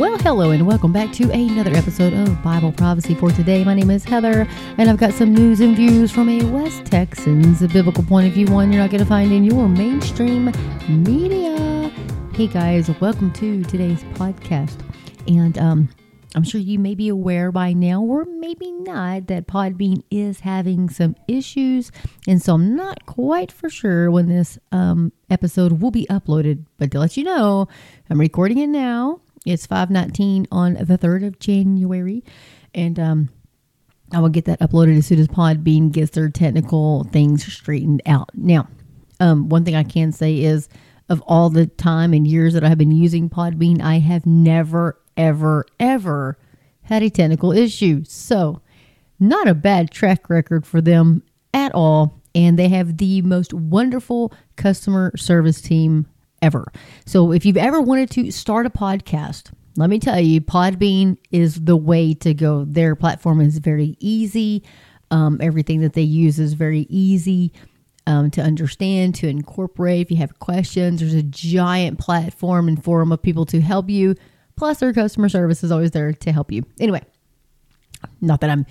Well, hello and welcome back to another episode of Bible Prophecy for today. My name is Heather, and I've got some news and views from a West Texans, a biblical point of view, one you're not going to find in your mainstream media. Hey guys, welcome to today's podcast. And um, I'm sure you may be aware by now, or maybe not, that Podbean is having some issues. And so I'm not quite for sure when this um, episode will be uploaded. But to let you know, I'm recording it now. It's 519 on the 3rd of January. And um, I will get that uploaded as soon as Podbean gets their technical things straightened out. Now, um, one thing I can say is of all the time and years that I have been using Podbean, I have never, ever, ever had a technical issue. So, not a bad track record for them at all. And they have the most wonderful customer service team ever. So, if you've ever wanted to start a podcast, let me tell you, Podbean is the way to go. Their platform is very easy. Um, everything that they use is very easy um, to understand, to incorporate. If you have questions, there's a giant platform and forum of people to help you. Plus, their customer service is always there to help you. Anyway, not that I'm,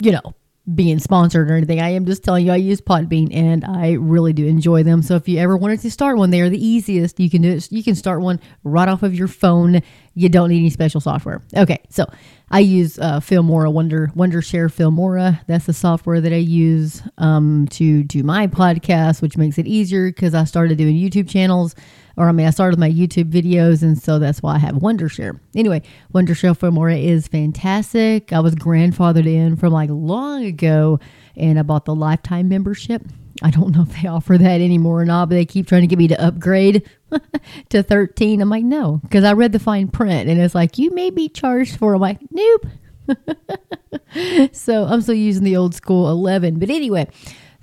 you know, being sponsored or anything. I am just telling you I use Podbean and I really do enjoy them. So if you ever wanted to start one, they are the easiest. You can do it. You can start one right off of your phone. You don't need any special software. Okay, so I use uh, Filmora Wonder Wondershare Filmora. That's the software that I use um, to do my podcast, which makes it easier because I started doing YouTube channels or I mean, I started my YouTube videos, and so that's why I have Wondershare. Anyway, Wondershare Filmora is fantastic. I was grandfathered in from like long ago, and I bought the lifetime membership. I don't know if they offer that anymore or not, but they keep trying to get me to upgrade to 13. I'm like, no, because I read the fine print, and it's like, you may be charged for. I'm like, nope. so I'm still using the old school 11. But anyway,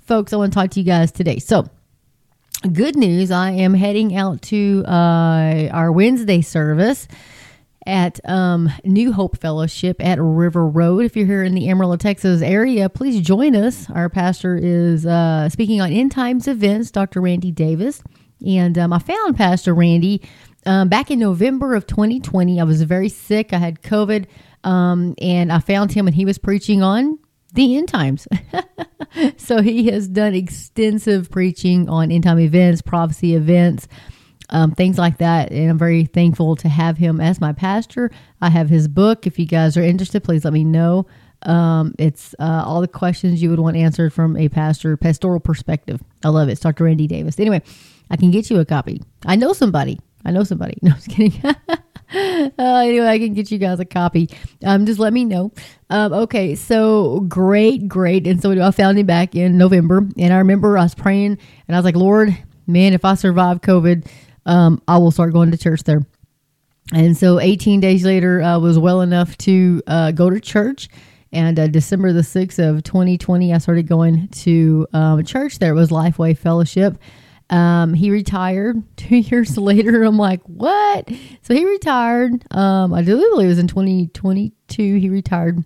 folks, I want to talk to you guys today. So, good news I am heading out to uh, our Wednesday service at um, New Hope Fellowship at River Road. If you're here in the Amarillo, Texas area, please join us. Our pastor is uh, speaking on end times events, Dr. Randy Davis. And um, I found Pastor Randy um, back in November of 2020. I was very sick, I had COVID, um, and I found him and he was preaching on the end times. so he has done extensive preaching on end time events, prophecy events, um, things like that. And I'm very thankful to have him as my pastor. I have his book. If you guys are interested, please let me know. Um, it's uh, all the questions you would want answered from a pastor, pastoral perspective. I love it. It's Dr. Randy Davis. Anyway, I can get you a copy. I know somebody. I know somebody. No, I'm just kidding. uh, anyway, I can get you guys a copy. Um, just let me know. Um, okay, so great, great. And so I found him back in November, and I remember I was praying, and I was like, Lord, man, if I survive COVID, um, I will start going to church there. And so 18 days later, I was well enough to uh, go to church. And uh, December the 6th of 2020, I started going to um, church there. It was Lifeway Fellowship. Um, he retired two years later. I'm like, what? So he retired. Um, I believe it was in 2022. He retired.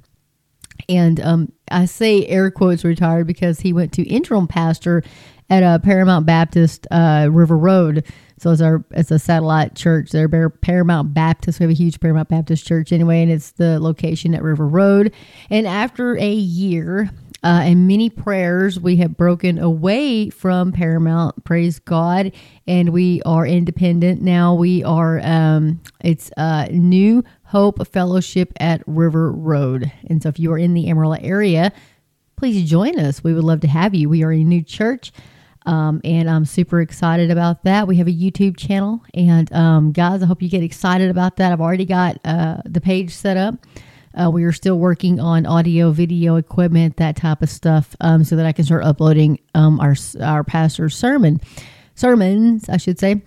And um, I say air quotes retired because he went to interim pastor at a uh, Paramount Baptist uh, River Road. So it's our it's a satellite church. They're Paramount Baptist. We have a huge Paramount Baptist church anyway, and it's the location at River Road. And after a year, uh, and many prayers. We have broken away from Paramount, praise God, and we are independent now. We are, um, it's uh, New Hope Fellowship at River Road. And so if you are in the Amarillo area, please join us. We would love to have you. We are a new church. Um, and I'm super excited about that. We have a YouTube channel, and um, guys, I hope you get excited about that. I've already got uh, the page set up. Uh, we are still working on audio, video equipment, that type of stuff, um, so that I can start uploading um, our our pastor's sermon sermons, I should say.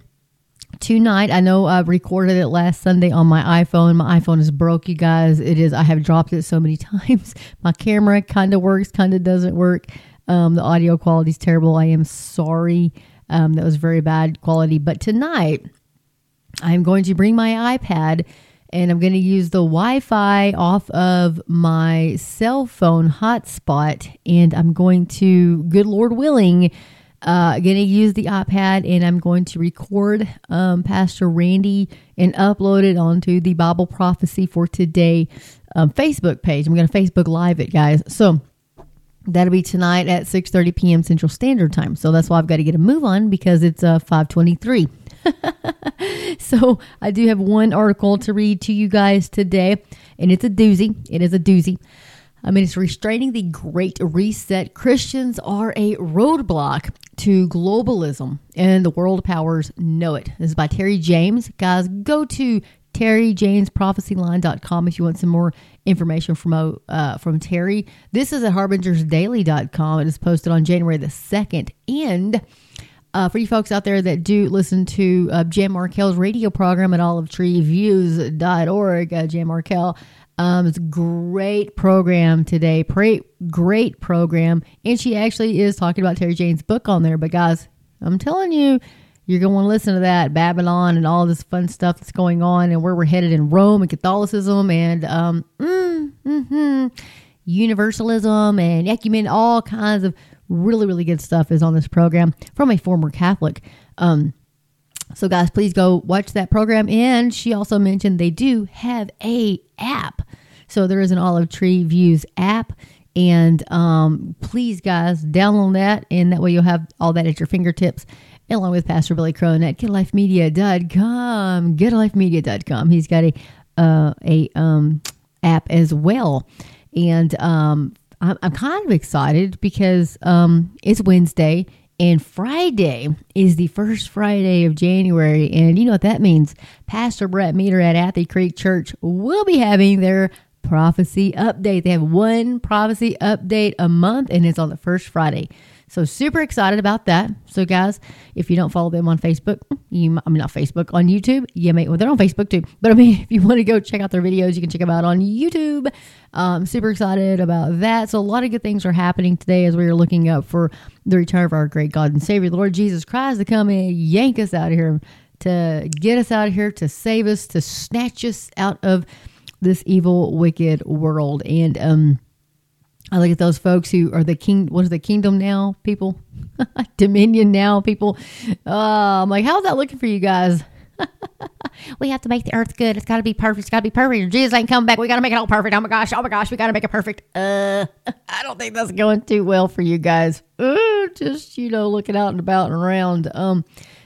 Tonight, I know I recorded it last Sunday on my iPhone. My iPhone is broke, you guys. It is. I have dropped it so many times. My camera kind of works, kind of doesn't work. Um, the audio quality is terrible. I am sorry. Um, that was very bad quality. But tonight, I'm going to bring my iPad and I'm going to use the Wi Fi off of my cell phone hotspot. And I'm going to, good Lord willing, Uh, going to use the iPad and I'm going to record um, Pastor Randy and upload it onto the Bible Prophecy for Today um, Facebook page. I'm going to Facebook Live it, guys. So that'll be tonight at 6.30 p.m. Central Standard Time. So that's why I've got to get a move on because it's uh, 523. so I do have one article to read to you guys today, and it's a doozy. It is a doozy. I mean, it's restraining the Great Reset. Christians are a roadblock to globalism, and the world powers know it. This is by Terry James. Guys, go to terryjamesprophecyline.com if you want some more information from uh, from Terry. This is at harbingersdaily.com. It is posted on January the 2nd. And uh, for you folks out there that do listen to uh, Jan Markell's radio program at olivetreeviews.org, uh, Jan Markell, um, it's a great program today. Great, great program. And she actually is talking about Terry James' book on there. But guys, I'm telling you, you're going to to listen to that Babylon and all this fun stuff that's going on and where we're headed in Rome and Catholicism and um, mm, mm-hmm, universalism and ecumen. All kinds of really, really good stuff is on this program from a former Catholic. Um, so guys, please go watch that program. And she also mentioned they do have a app. So there is an Olive Tree Views app. And um, please, guys, download that, and that way you'll have all that at your fingertips along with Pastor Billy Crone at getalifemedia.com. Getalifemedia.com. He's got a uh, a um, app as well, and um, I'm, I'm, kind of excited because um, it's Wednesday and Friday is the first Friday of January, and you know what that means. Pastor Brett Meador at Athey Creek Church will be having their prophecy update. They have one prophecy update a month, and it's on the first Friday. So super excited about that. So guys, if you don't follow them on Facebook, you I mean not Facebook on YouTube, you may well they're on Facebook too. But I mean if you want to go check out their videos, you can check them out on YouTube. Um, super excited about that. So a lot of good things are happening today as we are looking up for the return of our great God and Savior, Lord Jesus Christ, to come and yank us out of here, to get us out of here, to save us, to snatch us out of this evil, wicked world. And um I look at those folks who are the king. What is the kingdom now people? Dominion now people. Uh, I'm like, how's that looking for you guys? we have to make the earth good. It's got to be perfect. It's got to be perfect. Jesus ain't coming back. We got to make it all perfect. Oh my gosh. Oh my gosh. We got to make it perfect. Uh, I don't think that's going too well for you guys. Uh, just you know, looking out and about and around. Um,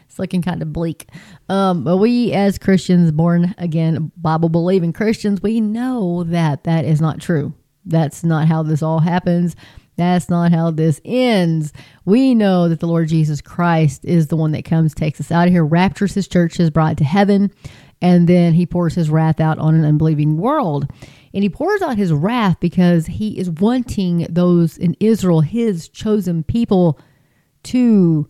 it's looking kind of bleak. Um, but we as Christians, born again, Bible believing Christians, we know that that is not true. That's not how this all happens. That's not how this ends. We know that the Lord Jesus Christ is the one that comes, takes us out of here, raptures his church, is brought to heaven, and then he pours his wrath out on an unbelieving world. And he pours out his wrath because he is wanting those in Israel, his chosen people, to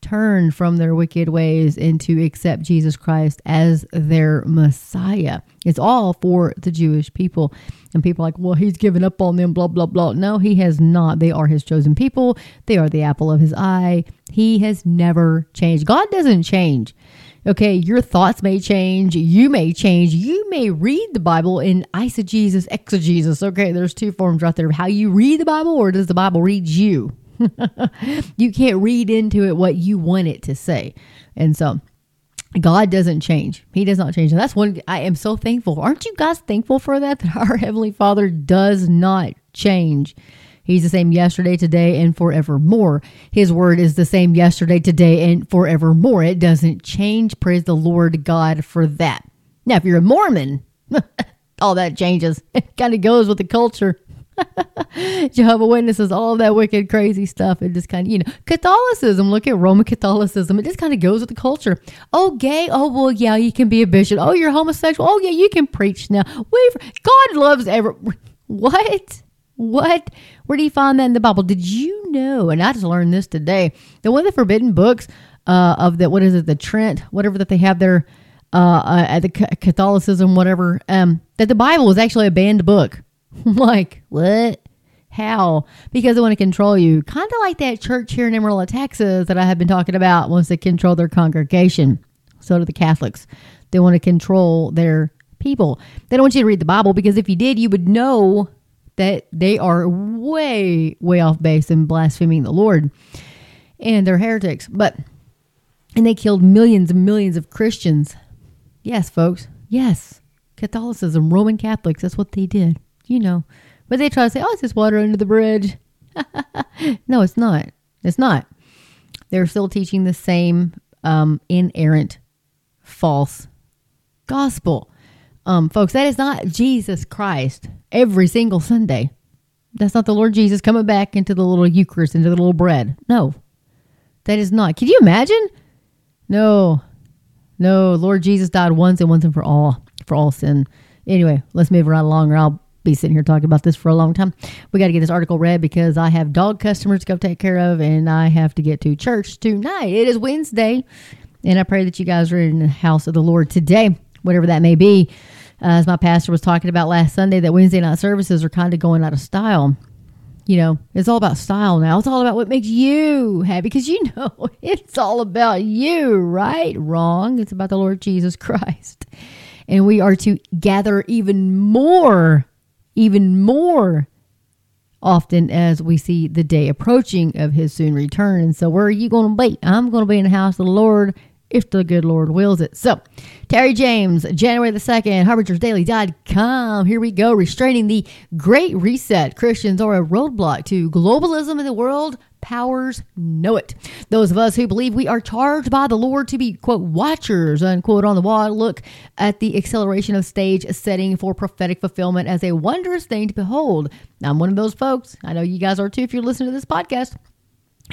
turn from their wicked ways and to accept Jesus Christ as their Messiah. It's all for the Jewish people. And people are like, well, he's given up on them, blah, blah, blah. No, he has not. They are his chosen people, they are the apple of his eye. He has never changed. God doesn't change. Okay, your thoughts may change, you may change, you may read the Bible in eisegesis, exegesis. Okay, there's two forms right there. How you read the Bible, or does the Bible read you? you can't read into it what you want it to say. And so God doesn't change. He does not change. And that's one I am so thankful. Aren't you guys thankful for that? That our Heavenly Father does not change. He's the same yesterday, today, and forevermore. His word is the same yesterday, today, and forevermore. It doesn't change. Praise the Lord God for that. Now, if you're a Mormon, all that changes. It kind of goes with the culture. Jehovah Witnesses, all that wicked, crazy stuff. It just kind of, you know, Catholicism. Look at Roman Catholicism. It just kind of goes with the culture. Oh, gay. Oh, well, yeah, you can be a bishop. Oh, you're homosexual. Oh, yeah, you can preach now. Wait, God loves every. What? What? Where do you find that in the Bible? Did you know? And I just learned this today. That one of the forbidden books uh, of the what is it, the Trent, whatever that they have there uh, uh, at the Catholicism, whatever. Um, that the Bible is actually a banned book. like, what? How? Because they want to control you. Kind of like that church here in Amarillo, Texas that I have been talking about wants to control their congregation. So do the Catholics. They want to control their people. They don't want you to read the Bible because if you did, you would know that they are way, way off base and blaspheming the Lord. and they're heretics. But and they killed millions and millions of Christians. Yes, folks. Yes. Catholicism, Roman Catholics, that's what they did. You know. But they try to say, oh, it's just water under the bridge. no, it's not. It's not. They're still teaching the same um, inerrant, false gospel. Um, folks, that is not Jesus Christ every single Sunday. That's not the Lord Jesus coming back into the little Eucharist, into the little bread. No, that is not. Can you imagine? No, no. Lord Jesus died once and once and for all, for all sin. Anyway, let's move right along, or I'll be sitting here talking about this for a long time. We got to get this article read because I have dog customers to go take care of, and I have to get to church tonight. It is Wednesday, and I pray that you guys are in the house of the Lord today, whatever that may be. Uh, as my pastor was talking about last Sunday, that Wednesday night services are kind of going out of style. You know, it's all about style now. It's all about what makes you happy because you know it's all about you, right? Wrong. It's about the Lord Jesus Christ. And we are to gather even more, even more often as we see the day approaching of his soon return. And so, where are you going to be? I'm going to be in the house of the Lord if the good Lord wills it. So, Terry James, January the 2nd, HarbingersDaily.com. Here we go. Restraining the Great Reset. Christians are a roadblock to globalism in the world. Powers know it. Those of us who believe we are charged by the Lord to be, quote, watchers, unquote, on the wall, look at the acceleration of stage setting for prophetic fulfillment as a wondrous thing to behold. I'm one of those folks. I know you guys are too if you're listening to this podcast.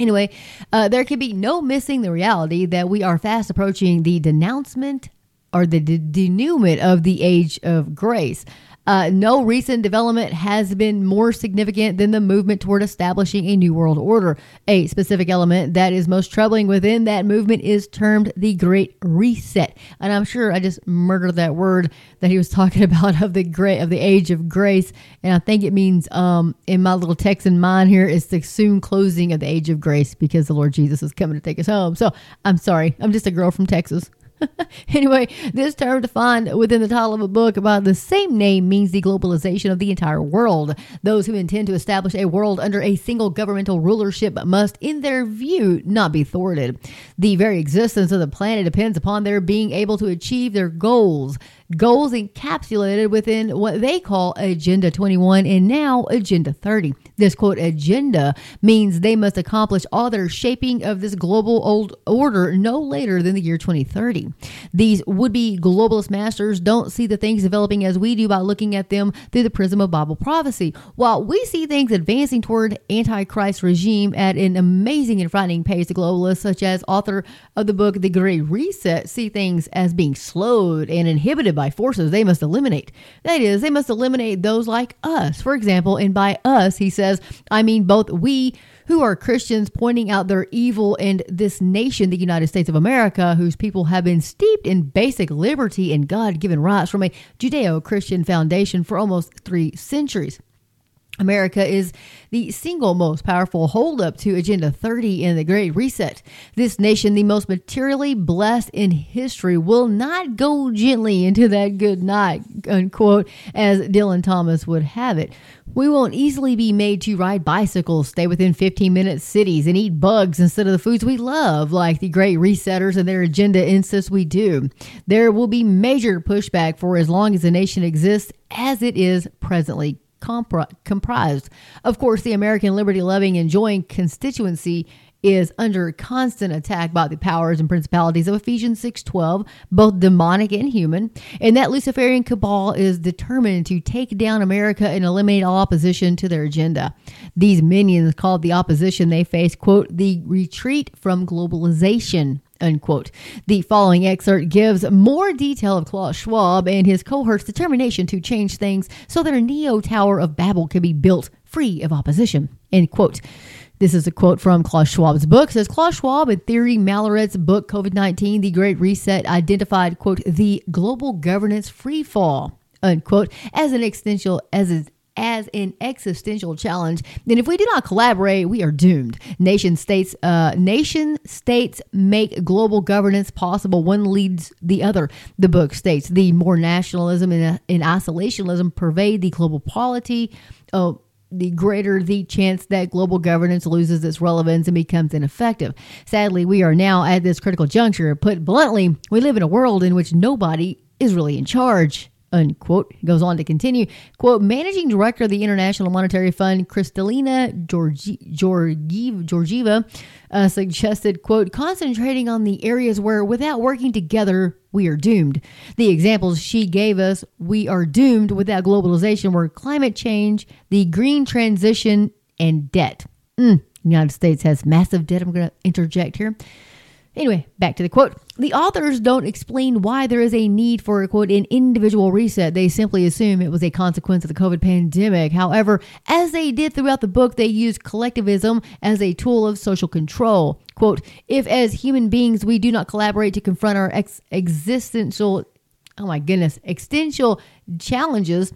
Anyway, uh, there can be no missing the reality that we are fast approaching the denouncement or the de- denouement of the age of grace. Uh, no recent development has been more significant than the movement toward establishing a new world order. A specific element that is most troubling within that movement is termed the Great Reset, and I'm sure I just murdered that word that he was talking about of the great of the age of grace, and I think it means um, in my little text in mind here is the soon closing of the age of grace because the Lord Jesus is coming to take us home. So I'm sorry, I'm just a girl from Texas. anyway, this term defined within the title of a book about the same name means the globalization of the entire world. Those who intend to establish a world under a single governmental rulership must, in their view, not be thwarted. The very existence of the planet depends upon their being able to achieve their goals goals encapsulated within what they call Agenda 21 and now Agenda 30. This quote agenda means they must accomplish all their shaping of this global old order no later than the year 2030. These would be globalist masters don't see the things developing as we do by looking at them through the prism of Bible prophecy. While we see things advancing toward antichrist regime at an amazing and frightening pace, the globalists, such as author of the book The Great Reset, see things as being slowed and inhibited by forces they must eliminate. That is, they must eliminate those like us. For example, and by us, he says, I mean both we who are Christians pointing out their evil and this nation, the United States of America, whose people have been steeped in basic liberty and God given rights from a Judeo Christian foundation for almost three centuries. America is the single most powerful holdup to Agenda 30 in the Great Reset. This nation, the most materially blessed in history, will not go gently into that good night, unquote, as Dylan Thomas would have it. We won't easily be made to ride bicycles, stay within 15 minute cities, and eat bugs instead of the foods we love, like the Great Resetters and their agenda insists we do. There will be major pushback for as long as the nation exists as it is presently comprised. Of course, the American liberty loving, enjoying constituency is under constant attack by the powers and principalities of Ephesians 6:12, both demonic and human, and that Luciferian cabal is determined to take down America and eliminate all opposition to their agenda. These minions called the opposition they face, quote, the retreat from globalization, unquote. The following excerpt gives more detail of Klaus Schwab and his cohort's determination to change things so that a neo Tower of Babel can be built free of opposition, end quote. This is a quote from Klaus Schwab's book. It says Klaus Schwab and Thierry Malleret's book COVID 19, The Great Reset, identified, quote, the global governance free fall, unquote, as an existential as as an existential challenge. And if we do not collaborate, we are doomed. Nation states, uh, nation states make global governance possible. One leads the other. The book states the more nationalism and, and isolationism pervade the global polity. Oh, the greater the chance that global governance loses its relevance and becomes ineffective. Sadly, we are now at this critical juncture. Put bluntly, we live in a world in which nobody is really in charge unquote. He goes on to continue, quote, managing director of the International Monetary Fund, Kristalina Georgieva, uh, suggested, quote, concentrating on the areas where without working together, we are doomed. The examples she gave us, we are doomed without globalization, were climate change, the green transition, and debt. Mm, United States has massive debt. I'm going to interject here. Anyway, back to the quote. The authors don't explain why there is a need for a quote an individual reset. They simply assume it was a consequence of the COVID pandemic. However, as they did throughout the book, they use collectivism as a tool of social control. Quote, if as human beings we do not collaborate to confront our ex- existential oh my goodness, existential challenges,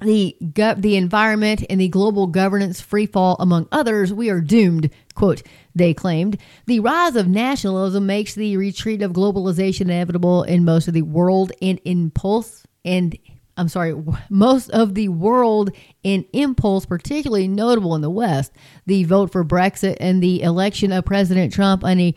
the the environment and the global governance freefall among others, we are doomed. Quote, they claimed. The rise of nationalism makes the retreat of globalization inevitable in most of the world and impulse and I'm sorry, most of the world in impulse, particularly notable in the West. The vote for Brexit and the election of President Trump on a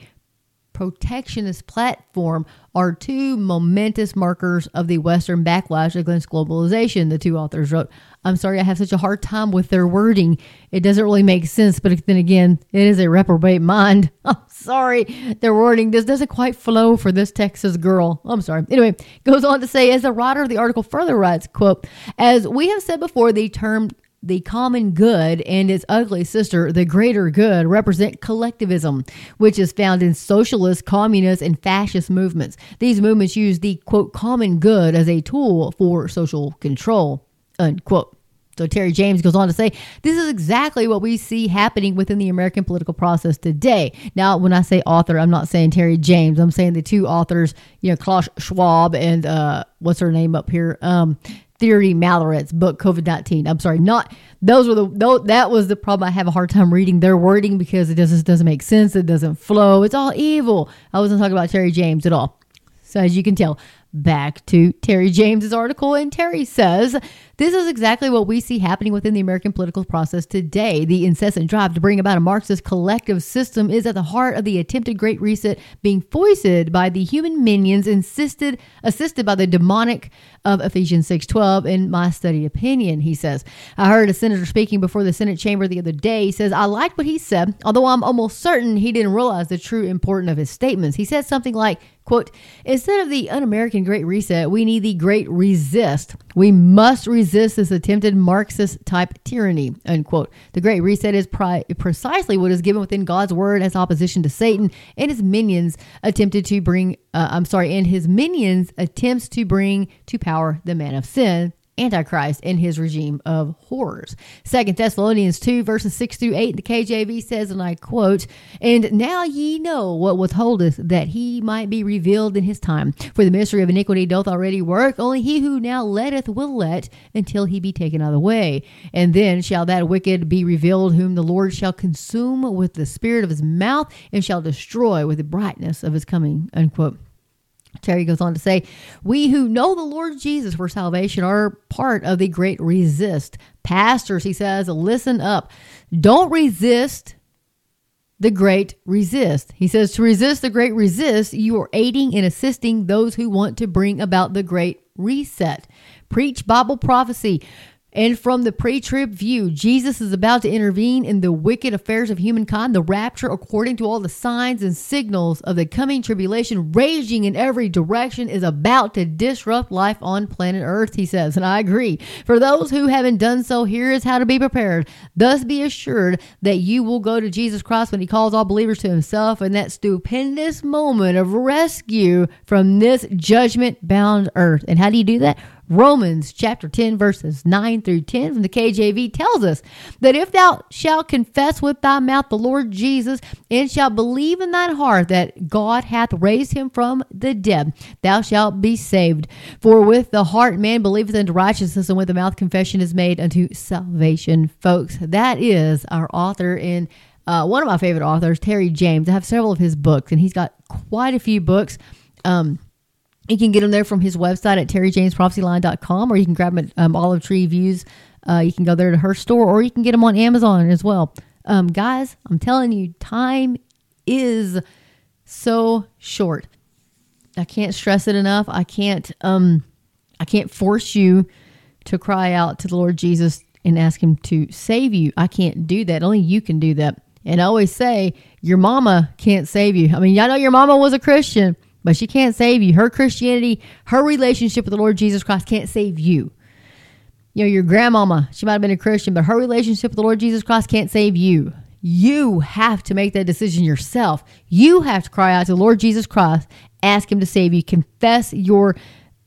protectionist platform are two momentous markers of the Western backlash against globalization, the two authors wrote. I'm sorry, I have such a hard time with their wording. It doesn't really make sense, but then again, it is a reprobate mind. I'm sorry, their wording just doesn't quite flow for this Texas girl. I'm sorry. Anyway, goes on to say, as the writer of the article further writes, quote, as we have said before, the term the common good and its ugly sister, the greater good, represent collectivism, which is found in socialist, communist, and fascist movements. These movements use the quote common good as a tool for social control. Unquote. So Terry James goes on to say, this is exactly what we see happening within the American political process today. Now, when I say author, I'm not saying Terry James. I'm saying the two authors, you know, Klaus Schwab and uh, what's her name up here? Um, Thierry Malleret's book COVID nineteen. I'm sorry, not those were the those, that was the problem. I have a hard time reading their wording because it just doesn't make sense. It doesn't flow. It's all evil. I wasn't talking about Terry James at all. So as you can tell, back to Terry James's article, and Terry says this is exactly what we see happening within the American political process today. The incessant drive to bring about a Marxist collective system is at the heart of the attempted Great Reset being foisted by the human minions insisted assisted by the demonic of Ephesians 6:12 in my study opinion, he says. I heard a senator speaking before the Senate chamber the other day. He says, "I liked what he said, although I'm almost certain he didn't realize the true importance of his statements." He said something like, quote, "Instead of the un-American Great Reset, we need the Great Resist. We must resist resist this attempted Marxist type tyranny, unquote. The Great Reset is pri- precisely what is given within God's word as opposition to Satan and his minions attempted to bring, uh, I'm sorry, and his minions attempts to bring to power the man of sin, Antichrist and his regime of horrors. Second Thessalonians 2, verses 6 through 8, the KJV says, and I quote, And now ye know what withholdeth, that he might be revealed in his time. For the mystery of iniquity doth already work, only he who now letteth will let until he be taken out of the way. And then shall that wicked be revealed, whom the Lord shall consume with the spirit of his mouth, and shall destroy with the brightness of his coming. Unquote. Terry goes on to say, We who know the Lord Jesus for salvation are part of the great resist. Pastors, he says, listen up. Don't resist the great resist. He says, To resist the great resist, you are aiding and assisting those who want to bring about the great reset. Preach Bible prophecy. And from the pre trib view, Jesus is about to intervene in the wicked affairs of humankind. The rapture, according to all the signs and signals of the coming tribulation raging in every direction, is about to disrupt life on planet Earth, he says. And I agree. For those who haven't done so, here is how to be prepared. Thus be assured that you will go to Jesus Christ when he calls all believers to himself in that stupendous moment of rescue from this judgment bound earth. And how do you do that? Romans chapter 10, verses 9 through 10 from the KJV tells us that if thou shalt confess with thy mouth the Lord Jesus and shalt believe in thine heart that God hath raised him from the dead, thou shalt be saved. For with the heart man believeth unto righteousness, and with the mouth confession is made unto salvation. Folks, that is our author in uh, one of my favorite authors, Terry James. I have several of his books, and he's got quite a few books. Um, you can get them there from his website at terryjamesprophecyline.com or you can grab them at um, Olive Tree Views Uh, you can go there to her store or you can get them on Amazon as well. Um, guys, I'm telling you, time is so short. I can't stress it enough. I can't um I can't force you to cry out to the Lord Jesus and ask him to save you. I can't do that. Only you can do that. And I always say your mama can't save you. I mean, I know your mama was a Christian, but she can't save you. Her Christianity, her relationship with the Lord Jesus Christ can't save you. You know, your grandmama, she might have been a Christian, but her relationship with the Lord Jesus Christ can't save you. You have to make that decision yourself. You have to cry out to the Lord Jesus Christ, ask him to save you, confess your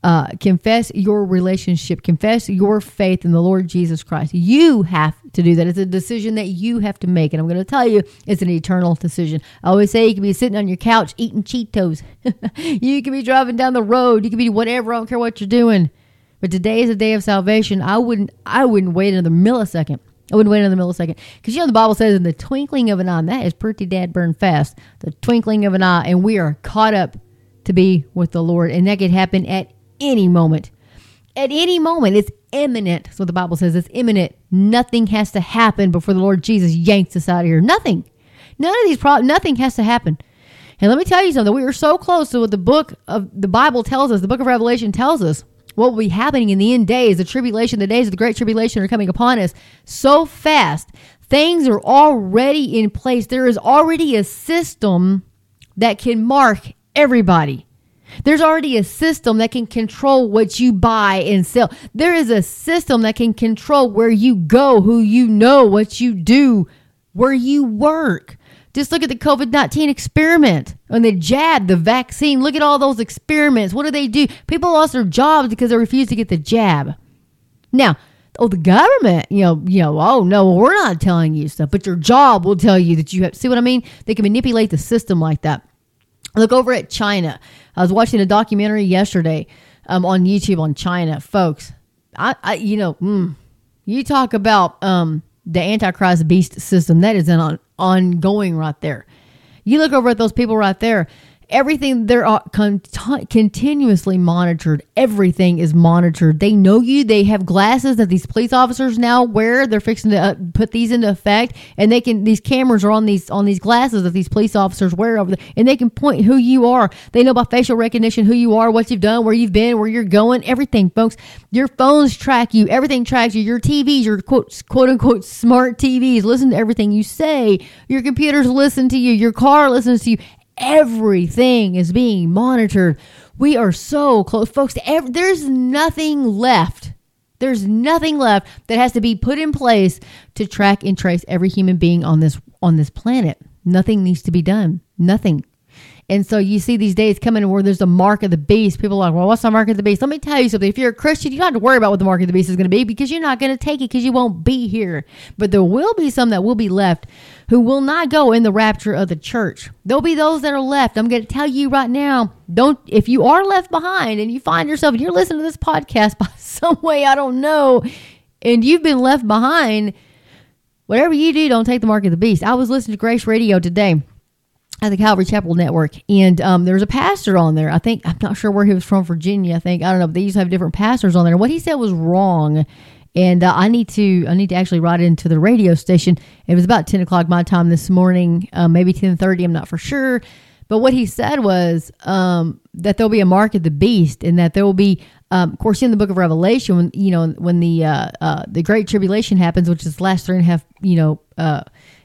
uh, confess your relationship, confess your faith in the Lord Jesus Christ. You have to do that. It's a decision that you have to make. And I'm going to tell you, it's an eternal decision. I always say you can be sitting on your couch eating Cheetos. you can be driving down the road. You can be whatever. I don't care what you're doing. But today is a day of salvation. I wouldn't. I wouldn't wait another millisecond. I wouldn't wait another millisecond because you know the Bible says in the twinkling of an eye. that is pretty dad burn fast. The twinkling of an eye, and we are caught up to be with the Lord, and that could happen at any moment. At any moment, it's imminent. That's what the Bible says. It's imminent. Nothing has to happen before the Lord Jesus yanks us out of here. Nothing. None of these problems. Nothing has to happen. And let me tell you something. We are so close to what the book of the Bible tells us. The book of Revelation tells us what will be happening in the end days. The tribulation, the days of the great tribulation are coming upon us so fast. Things are already in place. There is already a system that can mark everybody. There's already a system that can control what you buy and sell. There is a system that can control where you go, who you know, what you do, where you work. Just look at the COVID 19 experiment and the jab, the vaccine. Look at all those experiments. What do they do? People lost their jobs because they refused to get the jab. Now, oh, the government, you know, you know, oh no, we're not telling you stuff, but your job will tell you that you have. See what I mean? They can manipulate the system like that. Look over at China. I was watching a documentary yesterday um, on YouTube on China, folks. I, I you know, mm, you talk about um, the Antichrist beast system that is an on, ongoing right there. You look over at those people right there everything they're con- continuously monitored. Everything is monitored. They know you. They have glasses that these police officers now wear. They're fixing to uh, put these into effect. And they can these cameras are on these on these glasses that these police officers wear over there and they can point who you are. They know by facial recognition who you are what you've done where you've been where you're going everything folks. Your phones track you. Everything tracks you. Your tvs your quote quote unquote smart tvs listen to everything you say. Your computers listen to you. Your car listens to you Everything is being monitored. We are so close, folks. There's nothing left. There's nothing left that has to be put in place to track and trace every human being on this on this planet. Nothing needs to be done. Nothing. And so you see these days coming where there's a mark of the beast. People are like, well, what's the mark of the beast? Let me tell you something. If you're a Christian, you don't have to worry about what the mark of the beast is going to be because you're not going to take it because you won't be here. But there will be some that will be left who will not go in the rapture of the church. There'll be those that are left. I'm going to tell you right now, don't, if you are left behind and you find yourself, and you're listening to this podcast by some way, I don't know, and you've been left behind, whatever you do, don't take the mark of the beast. I was listening to Grace Radio today at the Calvary Chapel Network, and um, there was a pastor on there. I think I'm not sure where he was from, Virginia. I think I don't know, but they used to have different pastors on there. What he said was wrong, and uh, I need to I need to actually write into the radio station. It was about ten o'clock my time this morning, uh, maybe ten thirty. I'm not for sure, but what he said was um, that there'll be a mark of the beast, and that there will be, um, of course, in the Book of Revelation, when you know when the uh, uh the Great Tribulation happens, which is the last three and a half, you know uh,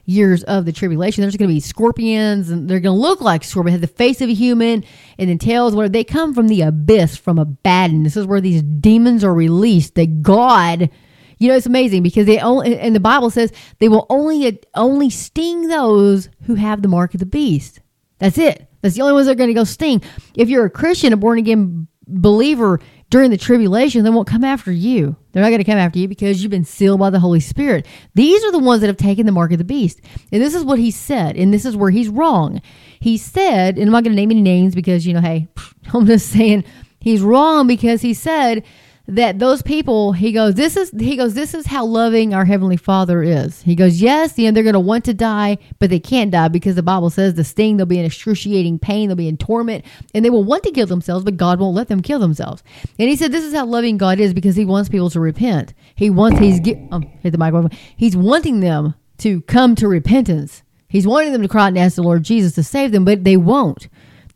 years of the tribulation. There's going to be scorpions, and they're going to look like scorpions, have the face of a human, and the tails. Where they come from the abyss, from Abaddon. This is where these demons are released. That God, you know, it's amazing because they only, and the Bible says they will only only sting those who have the mark of the beast. That's it. That's the only ones that are going to go sting. If you're a Christian, a born again believer, during the tribulation, they won't come after you. They're not going to come after you because you've been sealed by the Holy Spirit. These are the ones that have taken the mark of the beast. And this is what he said, and this is where he's wrong. He said, and I'm not going to name any names because, you know, hey, I'm just saying he's wrong because he said that those people he goes this is he goes this is how loving our heavenly father is. He goes yes you know they're going to want to die but they can't die because the bible says the sting they'll be in excruciating pain they'll be in torment and they will want to kill themselves but god won't let them kill themselves. And he said this is how loving god is because he wants people to repent. He wants he's um, hit the microphone. He's wanting them to come to repentance. He's wanting them to cry out and ask the lord jesus to save them but they won't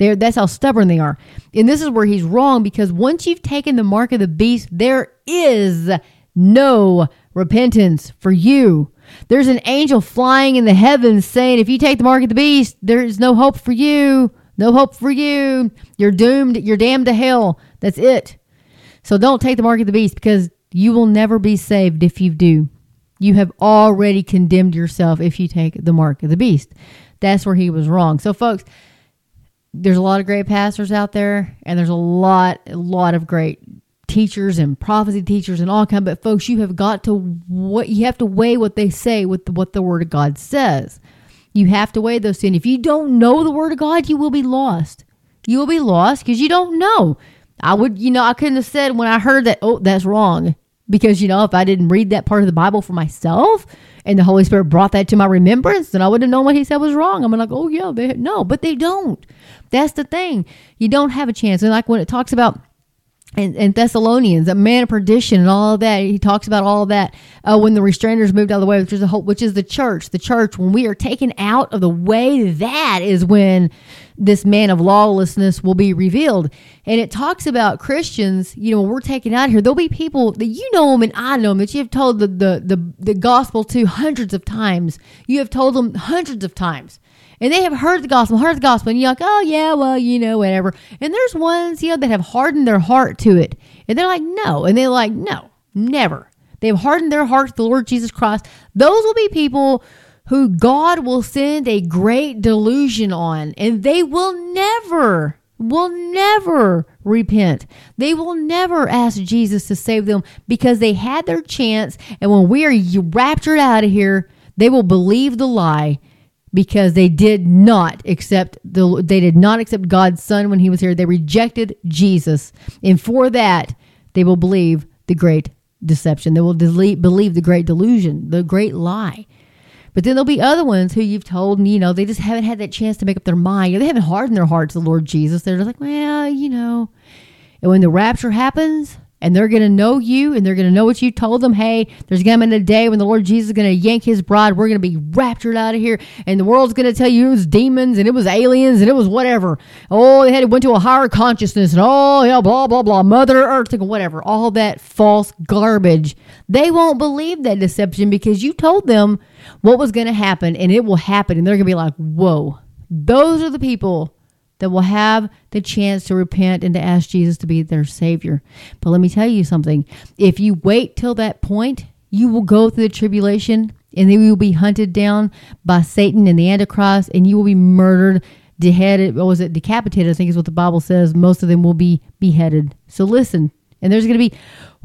they're, that's how stubborn they are. And this is where he's wrong because once you've taken the mark of the beast, there is no repentance for you. There's an angel flying in the heavens saying, if you take the mark of the beast, there's no hope for you. No hope for you. You're doomed. You're damned to hell. That's it. So don't take the mark of the beast because you will never be saved if you do. You have already condemned yourself if you take the mark of the beast. That's where he was wrong. So, folks, there's a lot of great pastors out there, and there's a lot, a lot of great teachers and prophecy teachers and all kind. But folks, you have got to what you have to weigh what they say with what the Word of God says. You have to weigh those things. If you don't know the Word of God, you will be lost. You will be lost because you don't know. I would, you know, I couldn't have said when I heard that, oh, that's wrong. Because, you know, if I didn't read that part of the Bible for myself and the Holy Spirit brought that to my remembrance, then I would have known what he said was wrong. I'm like, oh, yeah, they, no, but they don't. That's the thing. You don't have a chance. And like when it talks about and, and, Thessalonians, a man of perdition, and all of that. He talks about all of that uh, when the restrainers moved out of the way, which is the whole, which is the church. The church, when we are taken out of the way, that is when this man of lawlessness will be revealed. And it talks about Christians. You know, when we're taken out here, there'll be people that you know them and I know them that you have told the the the, the gospel to hundreds of times. You have told them hundreds of times and they have heard the gospel, heard the gospel, and you're like, oh yeah, well, you know, whatever. And there's ones, you know, that have hardened their heart to it, and they're like, no, and they're like, no, never. They've hardened their heart to the Lord Jesus Christ. Those will be people who God will send a great delusion on, and they will never will never repent. They will never ask Jesus to save them because they had their chance. And when we are raptured out of here, they will believe the lie because they did not accept the they did not accept God's son when he was here. They rejected Jesus. And for that, they will believe the great deception. They will delete, believe the great delusion, the great lie. But then there'll be other ones who you've told, and you know, they just haven't had that chance to make up their mind. They haven't hardened their heart to the Lord Jesus. They're just like, well, you know. And when the rapture happens, and they're going to know you and they're going to know what you told them. Hey, there's going to be a day when the Lord Jesus is going to yank his bride. We're going to be raptured out of here. And the world's going to tell you it was demons and it was aliens and it was whatever. Oh, they had went to a higher consciousness and oh, yeah, blah, blah, blah, Mother Earth and whatever. All that false garbage. They won't believe that deception because you told them what was going to happen and it will happen. And they're going to be like, whoa, those are the people that will have the chance to repent and to ask Jesus to be their Savior. But let me tell you something if you wait till that point, you will go through the tribulation and then you will be hunted down by Satan and the Antichrist and you will be murdered, beheaded. What was it? Decapitated, I think is what the Bible says. Most of them will be beheaded. So listen, and there's going to be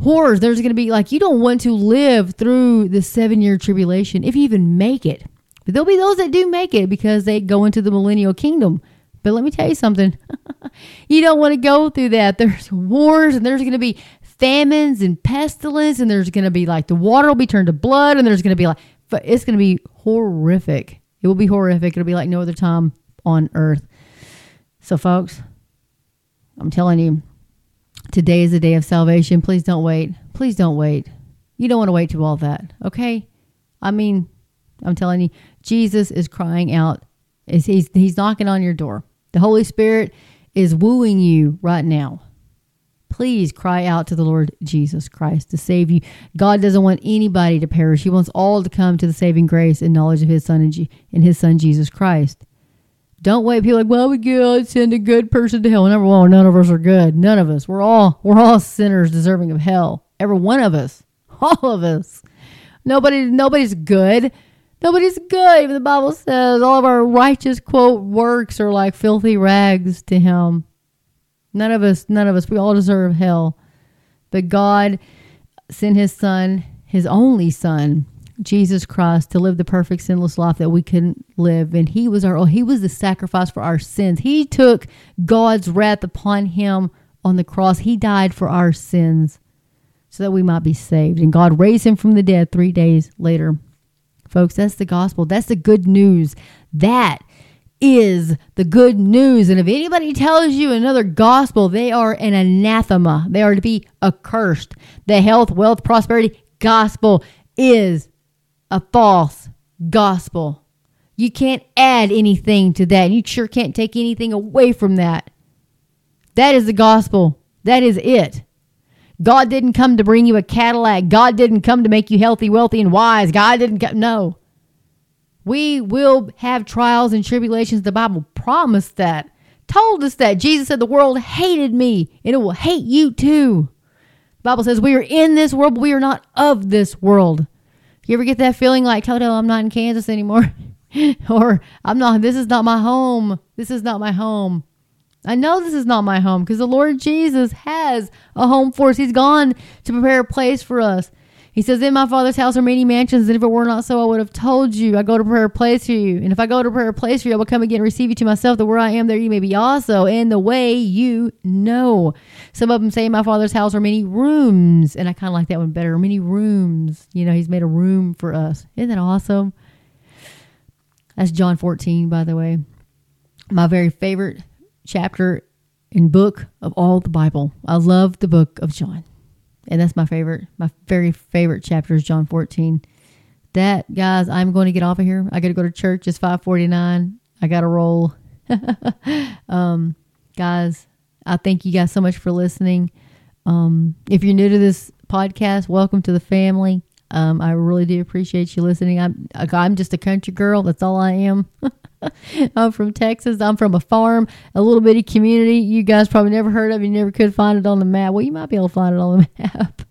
horrors. There's going to be like, you don't want to live through the seven year tribulation if you even make it. But there'll be those that do make it because they go into the millennial kingdom. But let me tell you something. you don't want to go through that. There's wars and there's going to be famines and pestilence and there's going to be like the water will be turned to blood and there's going to be like it's going to be horrific. It will be horrific. It'll be like no other time on earth. So folks, I'm telling you, today is the day of salvation. Please don't wait. Please don't wait. You don't want to wait to all that. Okay? I mean, I'm telling you, Jesus is crying out. He's, he's knocking on your door. The Holy Spirit is wooing you right now. Please cry out to the Lord Jesus Christ to save you. God doesn't want anybody to perish. He wants all to come to the saving grace and knowledge of His Son and, G- and His Son Jesus Christ. Don't wait. People like, well, we God send a good person to hell. Number one, none of us are good. None of us. We're all we're all sinners deserving of hell. Every one of us. All of us. Nobody nobody's good. Nobody's good. The Bible says all of our righteous quote works are like filthy rags to him. None of us, none of us, we all deserve hell. But God sent his son, his only son, Jesus Christ, to live the perfect sinless life that we couldn't live. And he was our he was the sacrifice for our sins. He took God's wrath upon him on the cross. He died for our sins. so that we might be saved. And God raised him from the dead three days later. Folks, that's the gospel. That's the good news. That is the good news. And if anybody tells you another gospel, they are an anathema. They are to be accursed. The health, wealth, prosperity gospel is a false gospel. You can't add anything to that. You sure can't take anything away from that. That is the gospel. That is it. God didn't come to bring you a Cadillac. God didn't come to make you healthy, wealthy, and wise. God didn't come. No. We will have trials and tribulations. The Bible promised that, told us that. Jesus said, The world hated me, and it will hate you too. The Bible says, We are in this world, but we are not of this world. You ever get that feeling like, Toto, I'm not in Kansas anymore? or I'm not, this is not my home. This is not my home. I know this is not my home because the Lord Jesus has a home for us. He's gone to prepare a place for us. He says, In my Father's house are many mansions, and if it were not so, I would have told you. I go to prepare a place for you. And if I go to prepare a place for you, I will come again and receive you to myself, that where I am, there you may be also, and the way you know. Some of them say, In my Father's house are many rooms. And I kind of like that one better. Many rooms. You know, He's made a room for us. Isn't that awesome? That's John 14, by the way. My very favorite chapter and book of all the Bible. I love the book of John and that's my favorite. My very favorite chapter is John 14. That guys, I'm going to get off of here. I got to go to church. It's 5:49. I got to roll. um, guys, I thank you guys so much for listening. Um, if you're new to this podcast, welcome to the family. Um, I really do appreciate you listening. I'm I'm just a country girl. That's all I am. I'm from Texas. I'm from a farm, a little bitty community. You guys probably never heard of. You never could find it on the map. Well, you might be able to find it on the map.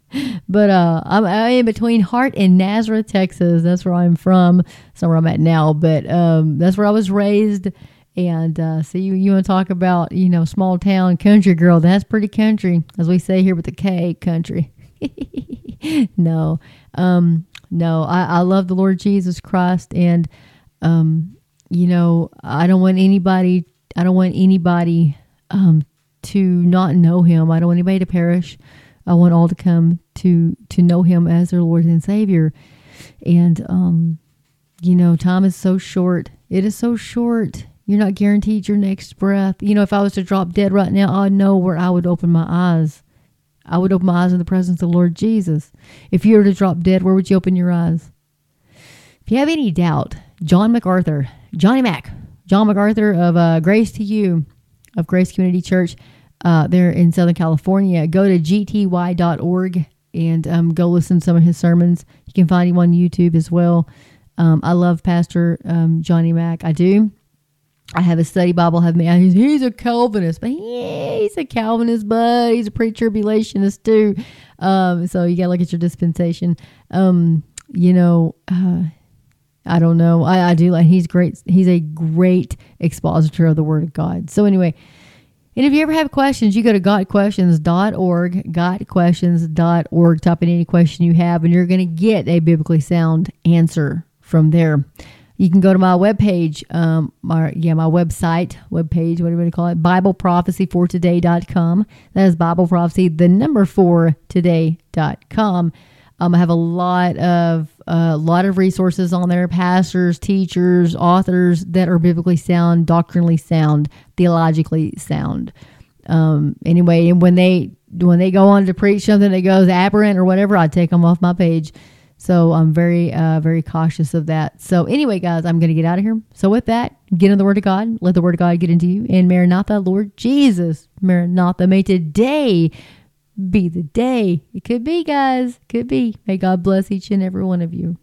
but uh, I'm, I'm in between Hart and Nazareth, Texas. That's where I'm from. That's where I'm at now. But um, that's where I was raised. And uh, so you you want to talk about you know small town country girl? That's pretty country, as we say here with the K, country. no, um, no. I, I love the Lord Jesus Christ, and um, you know, I don't want anybody, I don't want anybody um, to not know him. I don't want anybody to perish. I want all to come to to know him as their Lord and Savior. And um, you know, time is so short. It is so short. You're not guaranteed your next breath. You know, if I was to drop dead right now, I'd know where I would open my eyes. I would open my eyes in the presence of the Lord Jesus. If you were to drop dead, where would you open your eyes? If you have any doubt, John MacArthur Johnny Mac, John MacArthur of uh, Grace to You of Grace Community Church uh, there in Southern California. Go to gty.org and um, go listen to some of his sermons. You can find him on YouTube as well. Um, I love Pastor um, Johnny Mac. I do. I have a study Bible. Have me. He's, he's a Calvinist, but yeah, he's a Calvinist, but he's a pre-tribulationist too. Um, so you got to look at your dispensation. Um, you know, uh, I don't know. I, I do like he's great. He's a great expositor of the Word of God. So anyway, and if you ever have questions, you go to gotquestions.org, gotquestions.org, type in any question you have, and you're going to get a biblically sound answer from there. You can go to my webpage, um, my, yeah, my website, webpage, whatever you call it, BibleProphecyForToday.com. That is Bible Prophecy, the number four today.com. Um, I have a lot of a uh, lot of resources on there pastors, teachers, authors that are biblically sound, doctrinally sound, theologically sound. Um, anyway, and when they when they go on to preach something that goes aberrant or whatever, I take them off my page. So I'm very uh, very cautious of that. So anyway, guys, I'm going to get out of here. So with that, get in the Word of God. Let the Word of God get into you. And Maranatha, Lord Jesus, Maranatha, may today be the day. It could be, guys. Could be. May God bless each and every one of you.